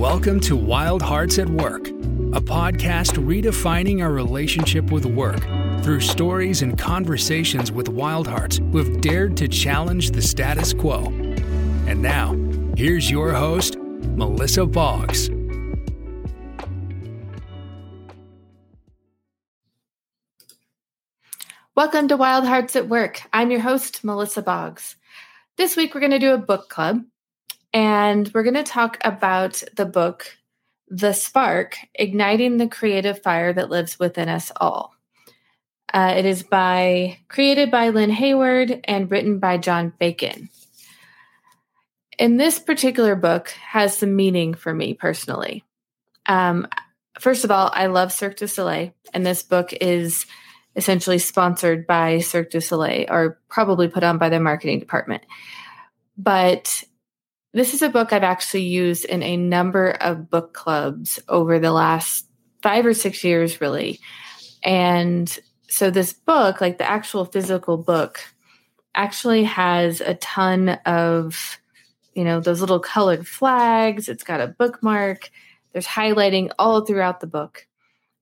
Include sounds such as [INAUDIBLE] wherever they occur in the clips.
Welcome to Wild Hearts at Work, a podcast redefining our relationship with work through stories and conversations with wild hearts who have dared to challenge the status quo. And now, here's your host, Melissa Boggs. Welcome to Wild Hearts at Work. I'm your host, Melissa Boggs. This week, we're going to do a book club and we're going to talk about the book, The Spark Igniting the Creative Fire That Lives Within Us All. Uh, it is by created by Lyn Heward and written by John Bacon. And this particular book has some meaning for me personally. Um, first of all, I love Cirque du Soleil, and this book is essentially sponsored by Cirque du Soleil or probably put on by their marketing department. But this is a book I've actually used in a number of book clubs over the last five or six years, really. And so, this book, like the actual physical book, actually has a ton of, you know, those little colored flags. It's got a bookmark, there's highlighting all throughout the book.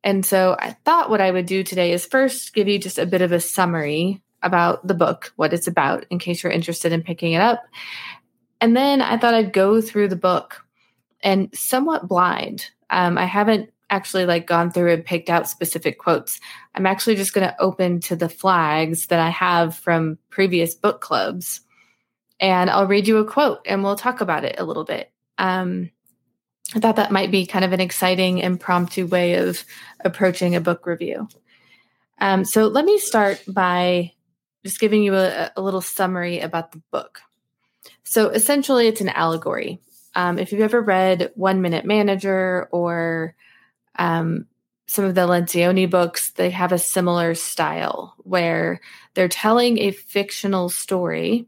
And so, I thought what I would do today is first give you just a bit of a summary about the book, what it's about, in case you're interested in picking it up. And then I thought I'd go through the book and somewhat blind. Um, I haven't actually like gone through and picked out specific quotes. I'm actually just going to open to the flags that I have from previous book clubs, and I'll read you a quote and we'll talk about it a little bit. Um, I thought that might be kind of an exciting, impromptu way of approaching a book review. Um, so let me start by just giving you a, a little summary about the book. So essentially, it's an allegory. Um, if you've ever read One Minute Manager or um, some of the Lencioni books, they have a similar style where they're telling a fictional story,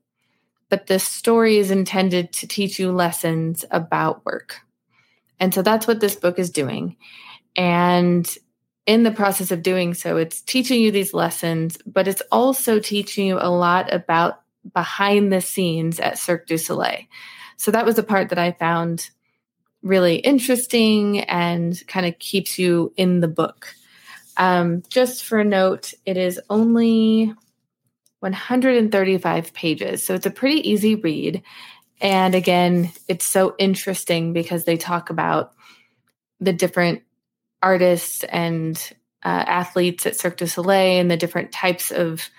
but the story is intended to teach you lessons about work. And so that's what this book is doing. And in the process of doing so, it's teaching you these lessons, but it's also teaching you a lot about behind the scenes at Cirque du Soleil. So that was the part that I found really interesting and kind of keeps you in the book. Um, just for a note, it is only 135 pages. So it's a pretty easy read. And again, it's so interesting because they talk about the different artists and uh, athletes at Cirque du Soleil and the different types of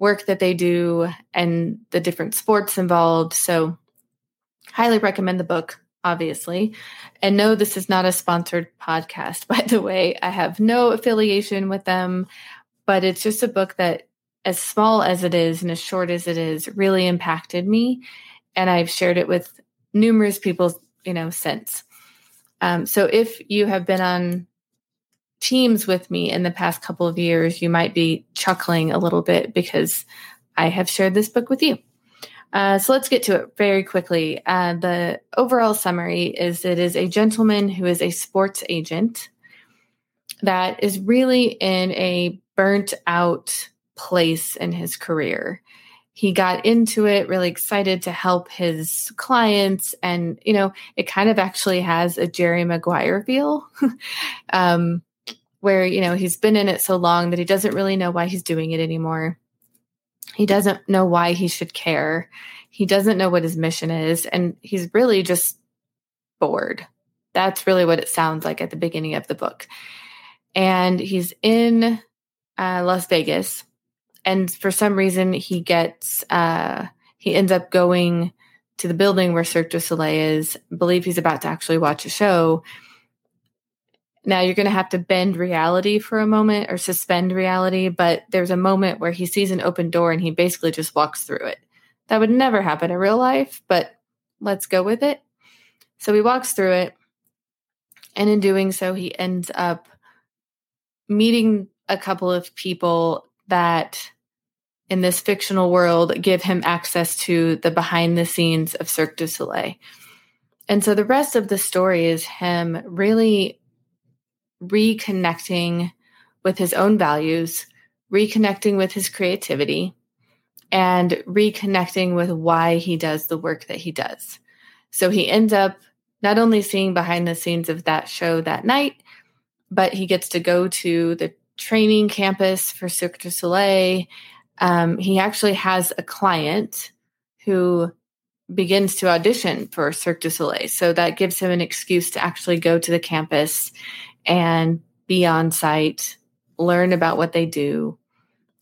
work that they do and the different sports involved. So, highly recommend the book, obviously. And no, this is not a sponsored podcast, [LAUGHS] by the way. I have no affiliation with them, but it's just a book that, as small as it is and as short as it is, really impacted me. And I've shared it with numerous people, you know, since. Um, so if you have been on teams with me in the past couple of years, you might be chuckling a little bit because I have shared this book with you. Uh, so let's get to it very quickly. Uh, the overall summary is it is a gentleman who is a sports agent that is really in a burnt out place in his career. He got into it really excited to help his clients. And, you know, it kind of actually has a Jerry Maguire feel. [LAUGHS] um, where you know he's been in it so long that he doesn't really know why he's doing it anymore. He doesn't know why he should care. He doesn't know what his mission is and he's really just bored. That's really what it sounds like at the beginning of the book. And he's in uh, las vegas and for some reason he gets uh, he ends up going to the building where cirque du soleil is I believe he's about to actually watch a show now you're going to have to bend reality for a moment or suspend reality, but there's a moment where he sees an open door and he basically just walks through it. That would never happen in real life, but let's go with it. So he walks through it, and in doing so, he ends up meeting a couple of people that in this fictional world give him access to the behind the scenes of Cirque du Soleil. And so the rest of the story is him really reconnecting with his own values, reconnecting with his creativity, and reconnecting with why he does the work that he does. So he ends up not only seeing behind the scenes of that show that night, but he gets to go to the training campus for Cirque du Soleil. Um, he actually has a client who begins to audition for Cirque du Soleil. So that gives him an excuse to actually go to the campus and be on site, learn about what they do,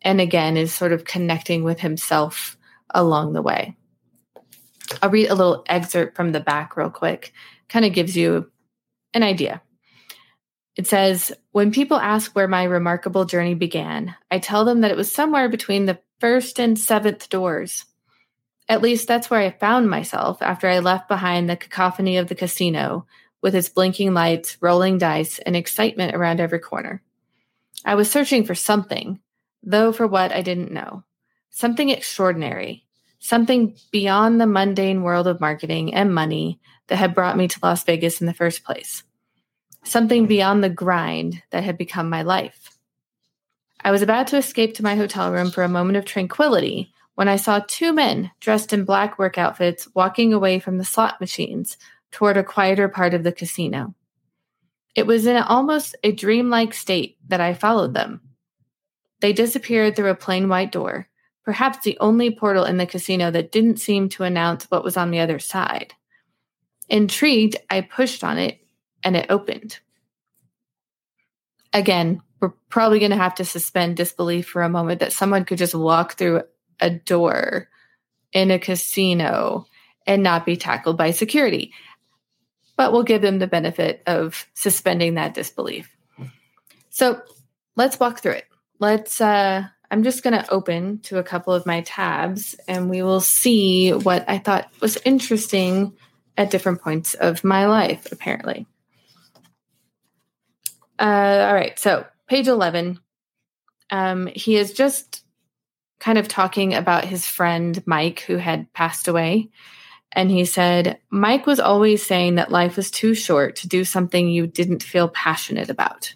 and again, is sort of connecting with himself along the way. I'll read a little excerpt from the back real quick, kind of gives you an idea. It says, When people ask where my remarkable journey began, I tell them that it was somewhere between the first and seventh doors. At least that's where I found myself after I left behind the cacophony of the casino with its blinking lights, rolling dice, and excitement around every corner. I was searching for something, though for what I didn't know. Something extraordinary, something beyond the mundane world of marketing and money that had brought me to Las Vegas in the first place. Something beyond the grind that had become my life. I was about to escape to my hotel room for a moment of tranquility when I saw two men dressed in black work outfits walking away from the slot machines toward a quieter part of the casino. It was in almost a dreamlike state that I followed them. They disappeared through a plain white door, perhaps the only portal in the casino that didn't seem to announce what was on the other side. Intrigued, I pushed on it and it opened. Again, we're probably going to have to suspend disbelief for a moment that someone could just walk through a door in a casino and not be tackled by security but we'll give them the benefit of suspending that disbelief. So let's walk through it. Let's, uh, I'm just going to open to a couple of my tabs and we will see what I thought was interesting at different points of my life, apparently. Uh, all right, so page 11. Um, he is just kind of talking about his friend Mike, who had passed away. And he said, Mike was always saying that life was too short to do something you didn't feel passionate about.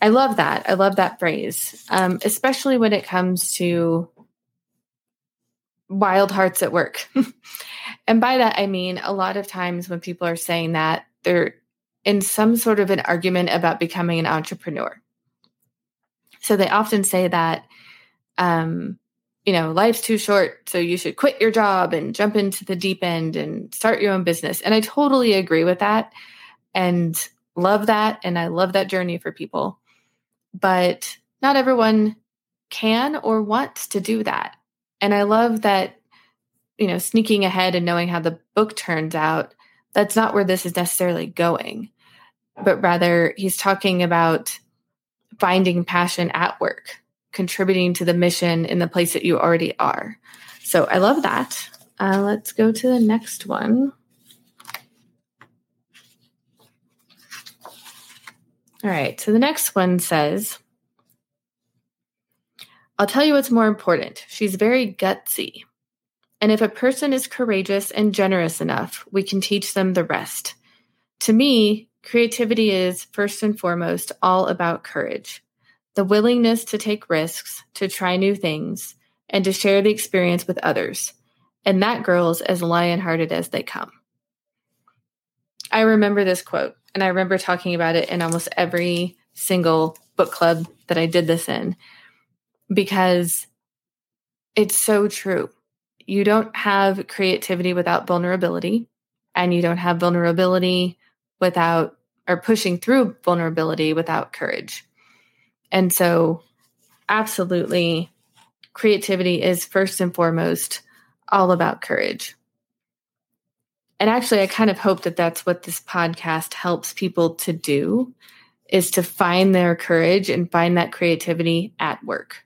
I love that. I love that phrase, um, especially when it comes to wild hearts at work. [LAUGHS] and by that, I mean a lot of times when people are saying that, they're in some sort of an argument about becoming an entrepreneur. So they often say that um, you know, life's too short, so you should quit your job and jump into the deep end and start your own business. And I totally agree with that and love that. And I love that journey for people. But not everyone can or wants to do that. And I love that, you know, sneaking ahead and knowing how the book turns out, that's not where this is necessarily going, but rather he's talking about finding passion at work contributing to the mission in the place that you already are. So I love that. Uh, let's go to the next one. All right, so the next one says, I'll tell you what's more important. She's very gutsy. And if a person is courageous and generous enough, we can teach them the rest. To me, creativity is first and foremost all about courage the willingness to take risks, to try new things, and to share the experience with others. And that girl's as lion hearted as they come. I remember this quote, and I remember talking about it in almost every single book club that I did this in because it's so true. You don't have creativity without vulnerability, and you don't have vulnerability without or pushing through vulnerability without courage. And so, absolutely, creativity is first and foremost all about courage. And actually, I kind of hope that that's what this podcast helps people to do is to find their courage and find that creativity at work.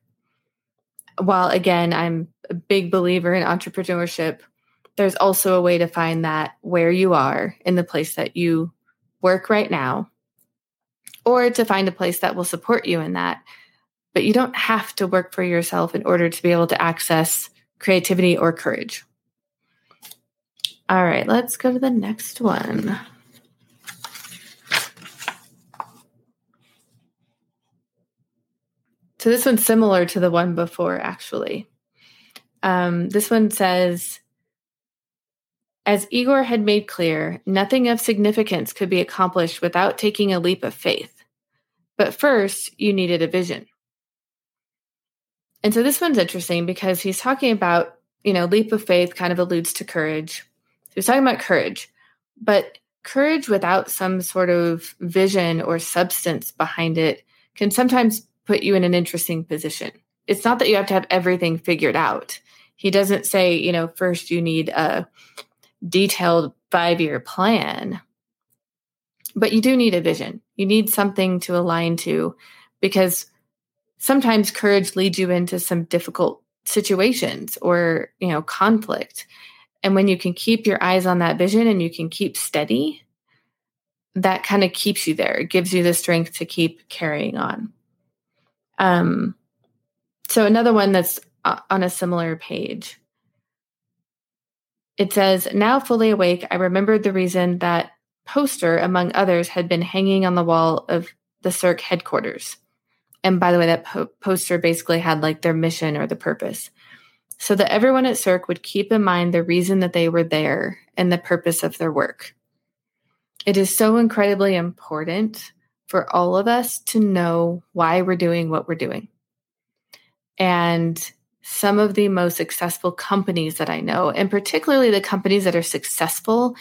While again, I'm a big believer in entrepreneurship, there's also a way to find that where you are in the place that you work right now or to find a place that will support you in that. But you don't have to work for yourself in order to be able to access creativity or courage. All right, let's go to the next one. So this one's similar to the one before, actually. Um, this one says, As Igor had made clear, nothing of significance could be accomplished without taking a leap of faith. But first, you needed a vision. And so this one's interesting because he's talking about, you know, leap of faith kind of alludes to courage. So he's talking about courage, but courage without some sort of vision or substance behind it can sometimes put you in an interesting position. It's not that you have to have everything figured out. He doesn't say, you know, first you need a detailed five year plan, but you do need a vision. You need something to align to because sometimes courage leads you into some difficult situations or, you know, conflict. And when you can keep your eyes on that vision and you can keep steady, that kind of keeps you there. It gives you the strength to keep carrying on. Um, so another one that's uh, on a similar page. It says, Now fully awake, I remembered the reason that poster, among others, had been hanging on the wall of the Cirque headquarters. And by the way, that po- poster basically had like their mission or the purpose so that everyone at Cirque would keep in mind the reason that they were there and the purpose of their work. It is so incredibly important for all of us to know why we're doing what we're doing. And some of the most successful companies that I know, and particularly the companies that are successful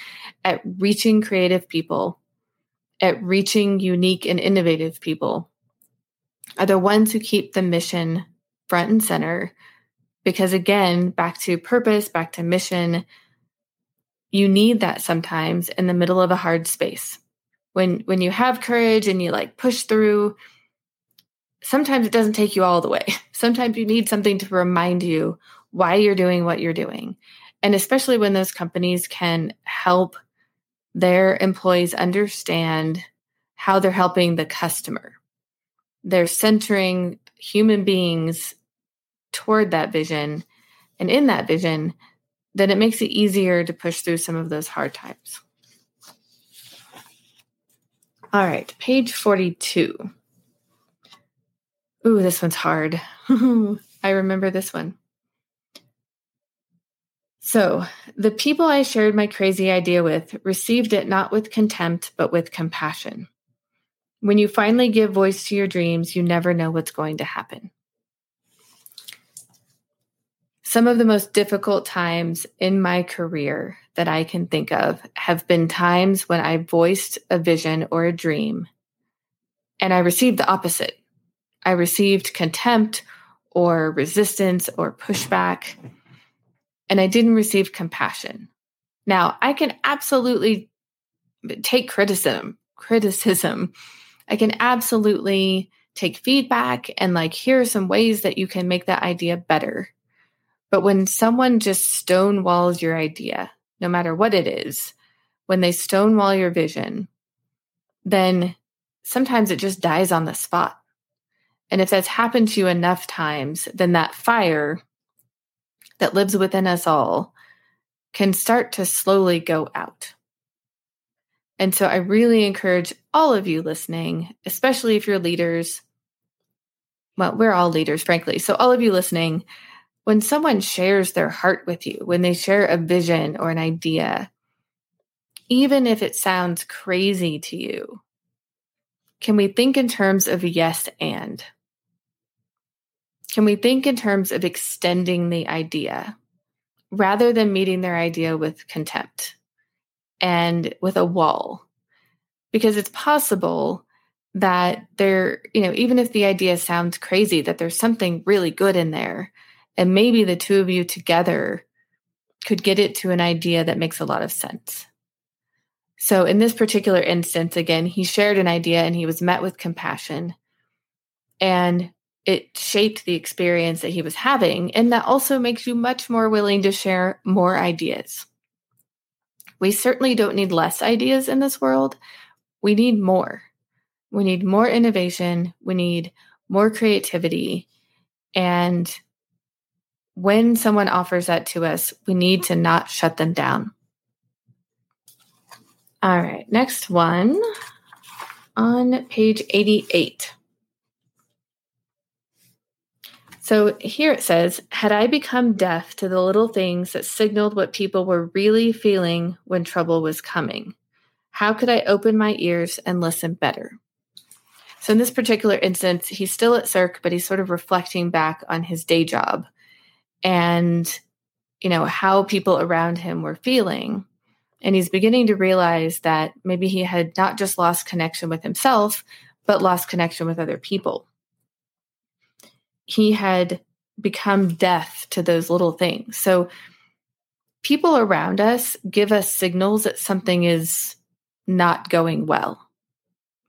at reaching creative people, at reaching unique and innovative people, are the ones who keep the mission front and center because again, back to purpose, back to mission, you need that sometimes in the middle of a hard space. When when you have courage and you like push through, sometimes it doesn't take you all the way. [LAUGHS] Sometimes you need something to remind you why you're doing what you're doing. And especially when those companies can help their employees understand how they're helping the customer. They're centering human beings toward that vision and in that vision, then it makes it easier to push through some of those hard times. All right, page 42. Ooh, this one's hard. [LAUGHS] I remember this one. So, the people I shared my crazy idea with received it not with contempt, but with compassion. When you finally give voice to your dreams, you never know what's going to happen. Some of the most difficult times in my career that I can think of have been times when I voiced a vision or a dream and I received the opposite. I received contempt or resistance or pushback, and I didn't receive compassion. Now, I can absolutely take criticism, criticism. I can absolutely take feedback and like here are some ways that you can make that idea better. But when someone just stonewalls your idea, no matter what it is, when they stonewall your vision, then sometimes it just dies on the spot. And if that's happened to you enough times, then that fire that lives within us all can start to slowly go out. And so I really encourage all of you listening, especially if you're leaders. Well, we're all leaders, frankly. So, all of you listening, when someone shares their heart with you, when they share a vision or an idea, even if it sounds crazy to you, can we think in terms of yes and? Can we think in terms of extending the idea rather than meeting their idea with contempt and with a wall? Because it's possible that there, you know, even if the idea sounds crazy, that there's something really good in there and maybe the two of you together could get it to an idea that makes a lot of sense. So, in this particular instance, again, he shared an idea and he was met with compassion. And it shaped the experience that he was having. And that also makes you much more willing to share more ideas. We certainly don't need less ideas in this world. We need more. We need more innovation. We need more creativity. And when someone offers that to us, we need to not shut them down. All right, next one on page 88. So here it says, Had I become deaf to the little things that signaled what people were really feeling when trouble was coming? How could I open my ears and listen better? So, in this particular instance, he's still at Cirque, but he's sort of reflecting back on his day job and, you know, how people around him were feeling. And he's beginning to realize that maybe he had not just lost connection with himself, but lost connection with other people. He had become deaf to those little things. So, people around us give us signals that something is not going well.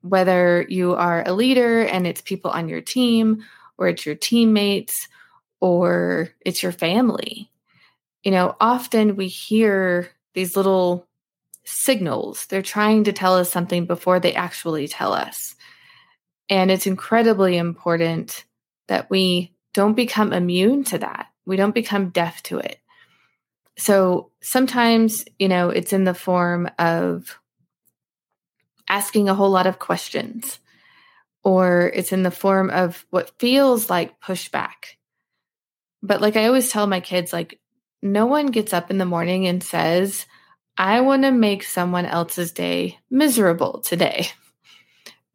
Whether you are a leader and it's people on your team, or it's your teammates, or it's your family. You know, often we hear these little signals. They're trying to tell us something before they actually tell us. And it's incredibly important that we don't become immune to that. We don't become deaf to it. So sometimes, you know, it's in the form of asking a whole lot of questions, or it's in the form of what feels like pushback. But like I always tell my kids, like, no one gets up in the morning and says, I want to make someone else's day miserable today.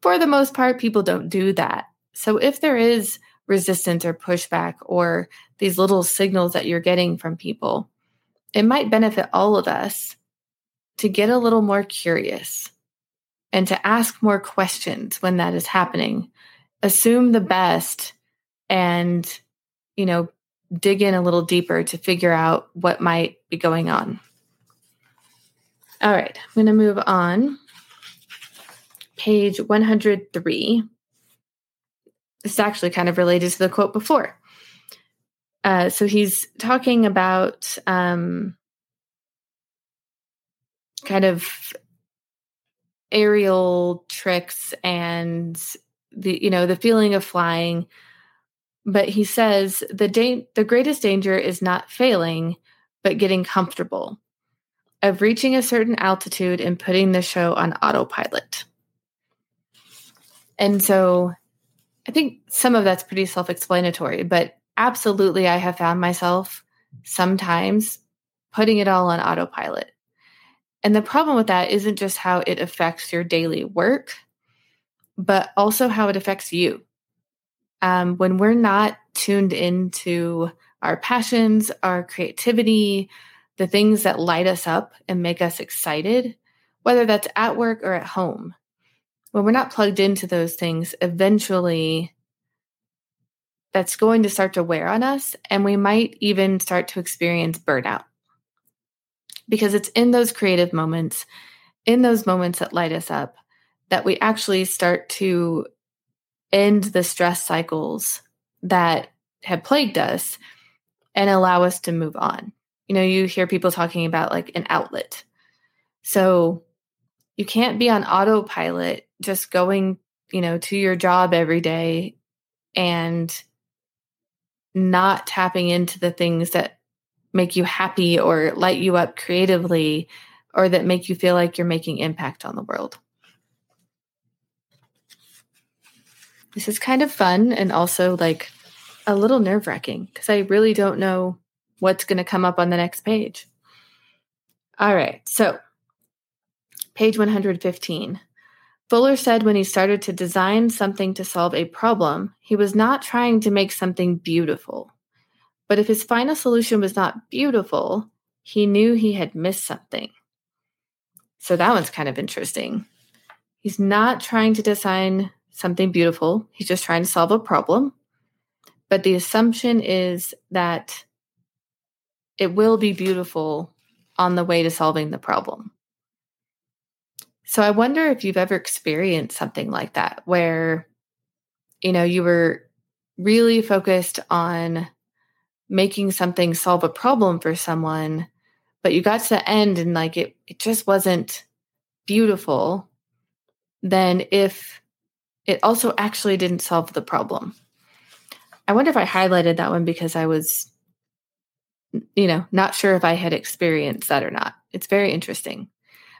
For the most part, people don't do that. So if there is resistance or pushback or these little signals that you're getting from people, it might benefit all of us to get a little more curious and to ask more questions when that is happening. Assume the best and, you know, dig in a little deeper to figure out what might be going on. All right, I'm going to move on. Page 103. Is actually kind of related to the quote before. Uh, so he's talking about um, kind of aerial tricks and the you know the feeling of flying but he says the da- the greatest danger is not failing but getting comfortable of reaching a certain altitude and putting the show on autopilot and so i think some of that's pretty self-explanatory but absolutely i have found myself sometimes putting it all on autopilot and the problem with that isn't just how it affects your daily work, but also how it affects you. Um, when we're not tuned into our passions, our creativity, the things that light us up and make us excited, whether that's at work or at home, when we're not plugged into those things, eventually that's going to start to wear on us, and we might even start to experience burnout because it's in those creative moments, in those moments that light us up, that we actually start to end the stress cycles that have plagued us and allow us to move on. You know, you hear people talking about like an outlet. So you can't be on autopilot just going, you know, to your job every day and not tapping into the things that make you happy or light you up creatively or that make you feel like you're making impact on the world. This is kind of fun and also like a little nerve wracking because I really don't know what's going to come up on the next page. All right, so page 115. Fuller said when he started to design something to solve a problem, he was not trying to make something beautiful. But if his final solution was not beautiful, he knew he had missed something. So that one's kind of interesting. He's not trying to design something beautiful, he's just trying to solve a problem. But the assumption is that it will be beautiful on the way to solving the problem. So I wonder if you've ever experienced something like that where you know you were really focused on making something solve a problem for someone, but you got to the end and like it, it just wasn't beautiful, then if it also actually didn't solve the problem. I wonder if I highlighted that one because I was, you know, not sure if I had experienced that or not. It's very interesting.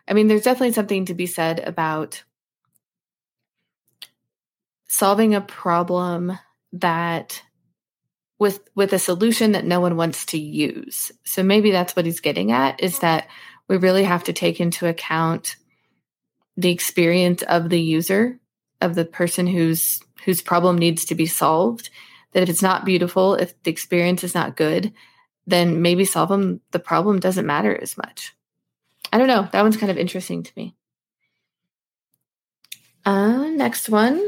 I mean, there's definitely something to be said about solving a problem that with with a solution that no one wants to use. So maybe that's what he's getting at is mm-hmm. that we really have to take into account the experience of the user, of the person whose whose problem needs to be solved. That if it's not beautiful, if the experience is not good, then maybe solving the problem doesn't matter as much. I don't know. That one's kind of interesting to me. Uh, next one,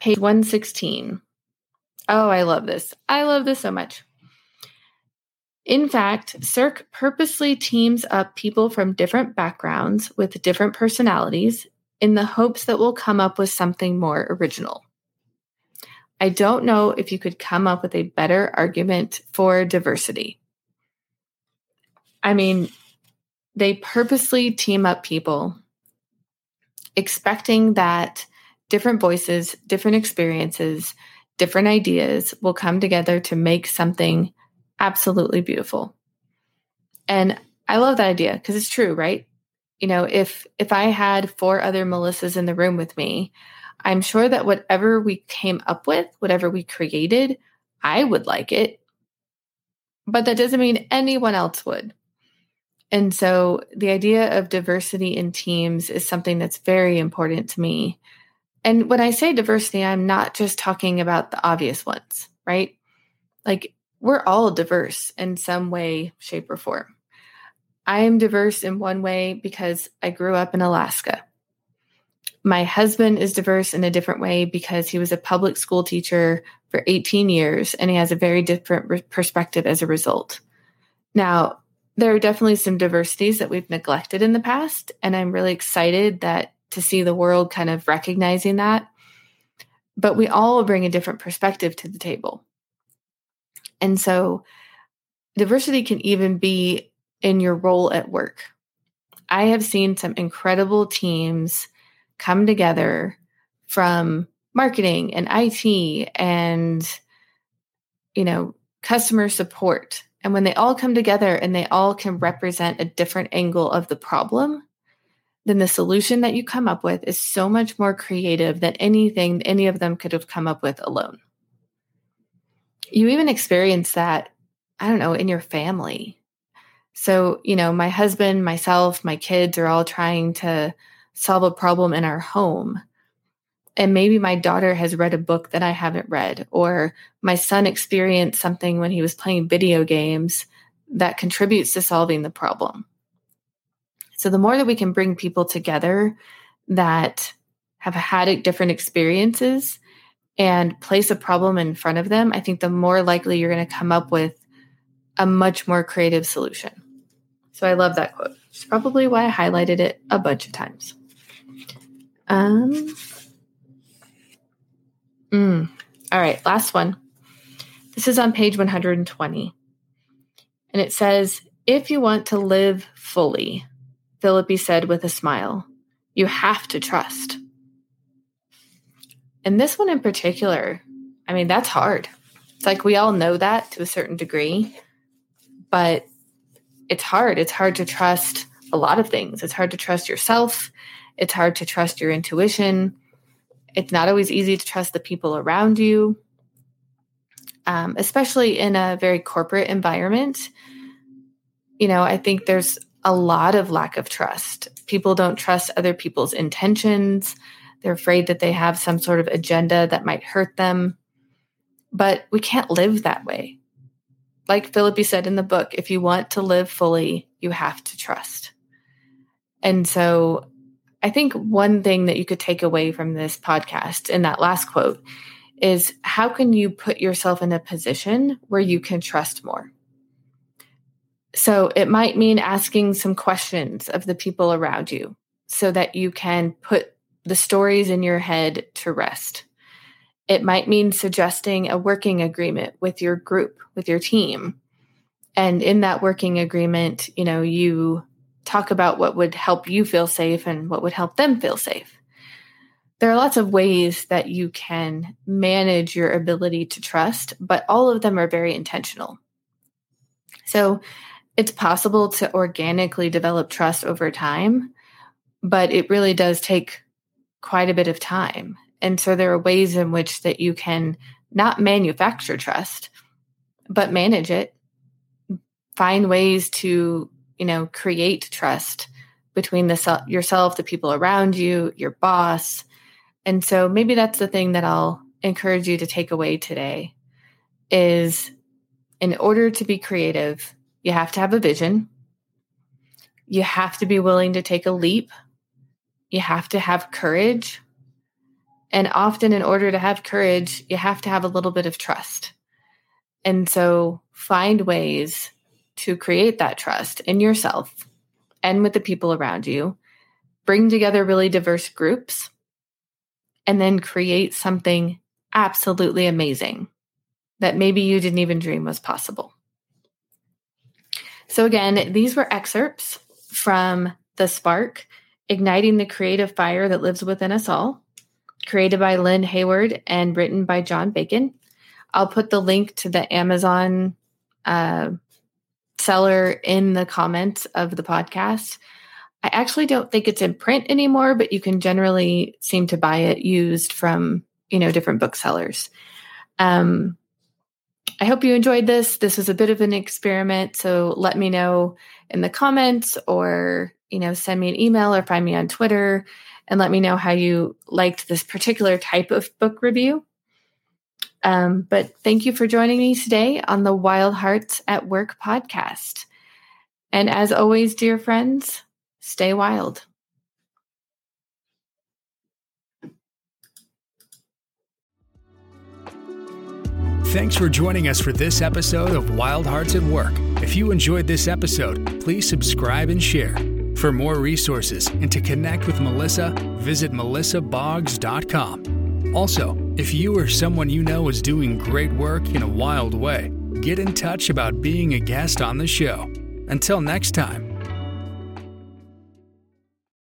page 116. Oh, I love this. I love this so much. In fact, Cirque purposely teams up people from different backgrounds with different personalities in the hopes that we'll come up with something more original. I don't know if you could come up with a better argument for diversity. I mean, they purposely team up people expecting that different voices, different experiences, different ideas will come together to make something absolutely beautiful. And I love that idea because it's true, right? You know, if if I had four other Melissas in the room with me, I'm sure that whatever we came up with, whatever we created, I would like it. But that doesn't mean anyone else would. And so the idea of diversity in teams is something that's very important to me and when I say diversity, I'm not just talking about the obvious ones, right? Like we're all diverse in some way, shape, or form. I am diverse in one way because I grew up in Alaska. My husband is diverse in a different way because he was a public school teacher for 18 years and he has a very different perspective as a result. Now, there are definitely some diversities that we've neglected in the past, and I'm really excited that to see the world kind of recognizing that. But we all bring a different perspective to the table. And so diversity can even be in your role at work. I have seen some incredible teams come together from marketing and IT and you know customer support and when they all come together and they all can represent a different angle of the problem then the solution that you come up with is so much more creative than anything any of them could have come up with alone. You even experience that, I don't know, in your family. So, you know, my husband, myself, my kids are all trying to solve a problem in our home. And maybe my daughter has read a book that I haven't read, or my son experienced something when he was playing video games that contributes to solving the problem. So the more that we can bring people together that have had different experiences and place a problem in front of them, I think the more likely you're going to come up with a much more creative solution. So I love that quote. It's probably why I highlighted it a bunch of times. Um, mm, all right, last one. This is on page 120. And it says, if you want to live fully, Philippi said with a smile. You have to trust. And this one in particular, I mean, that's hard. It's like we all know that to a certain degree, but it's hard. It's hard to trust a lot of things. It's hard to trust yourself. It's hard to trust your intuition. It's not always easy to trust the people around you, um, especially in a very corporate environment. You know, I think there's a lot of lack of trust. People don't trust other people's intentions. They're afraid that they have some sort of agenda that might hurt them. But we can't live that way. Like Philippi said in the book, if you want to live fully, you have to trust. And so I think one thing that you could take away from this podcast in that last quote is how can you put yourself in a position where you can trust more? So it might mean asking some questions of the people around you so that you can put the stories in your head to rest. It might mean suggesting a working agreement with your group, with your team. And in that working agreement, you know, you talk about what would help you feel safe and what would help them feel safe. There are lots of ways that you can manage your ability to trust, but all of them are very intentional. So it's possible to organically develop trust over time, but it really does take quite a bit of time. And so there are ways in which that you can not manufacture trust, but manage it. Find ways to, you know, create trust between the yourself, the people around you, your boss. And so maybe that's the thing that I'll encourage you to take away today is in order to be creative, you have to have a vision. You have to be willing to take a leap. You have to have courage. And often, in order to have courage, you have to have a little bit of trust. And so, find ways to create that trust in yourself and with the people around you. Bring together really diverse groups and then create something absolutely amazing that maybe you didn't even dream was possible. So, again, these were excerpts from The Spark Igniting the Creative Fire That Lives Within Us All, created by Lyn Heward and written by John Bacon. I'll put the link to the Amazon uh, seller in the comments of the podcast. I actually don't think it's in print anymore, but you can generally seem to buy it used from, you know, different booksellers. Um, I hope you enjoyed this. This was a bit of an experiment. So let me know in the comments or, you know, send me an email or find me on Twitter and let me know how you liked this particular type of book review. Um, but thank you for joining me today on the Wild Hearts at Work podcast. And as always, dear friends, stay wild. Thanks for joining us for this episode of Wild Hearts at Work. If you enjoyed this episode, please subscribe and share. For more resources and to connect with Melissa, visit melissaboggs.com. Also, if you or someone you know is doing great work in a wild way, get in touch about being a guest on the show. Until next time.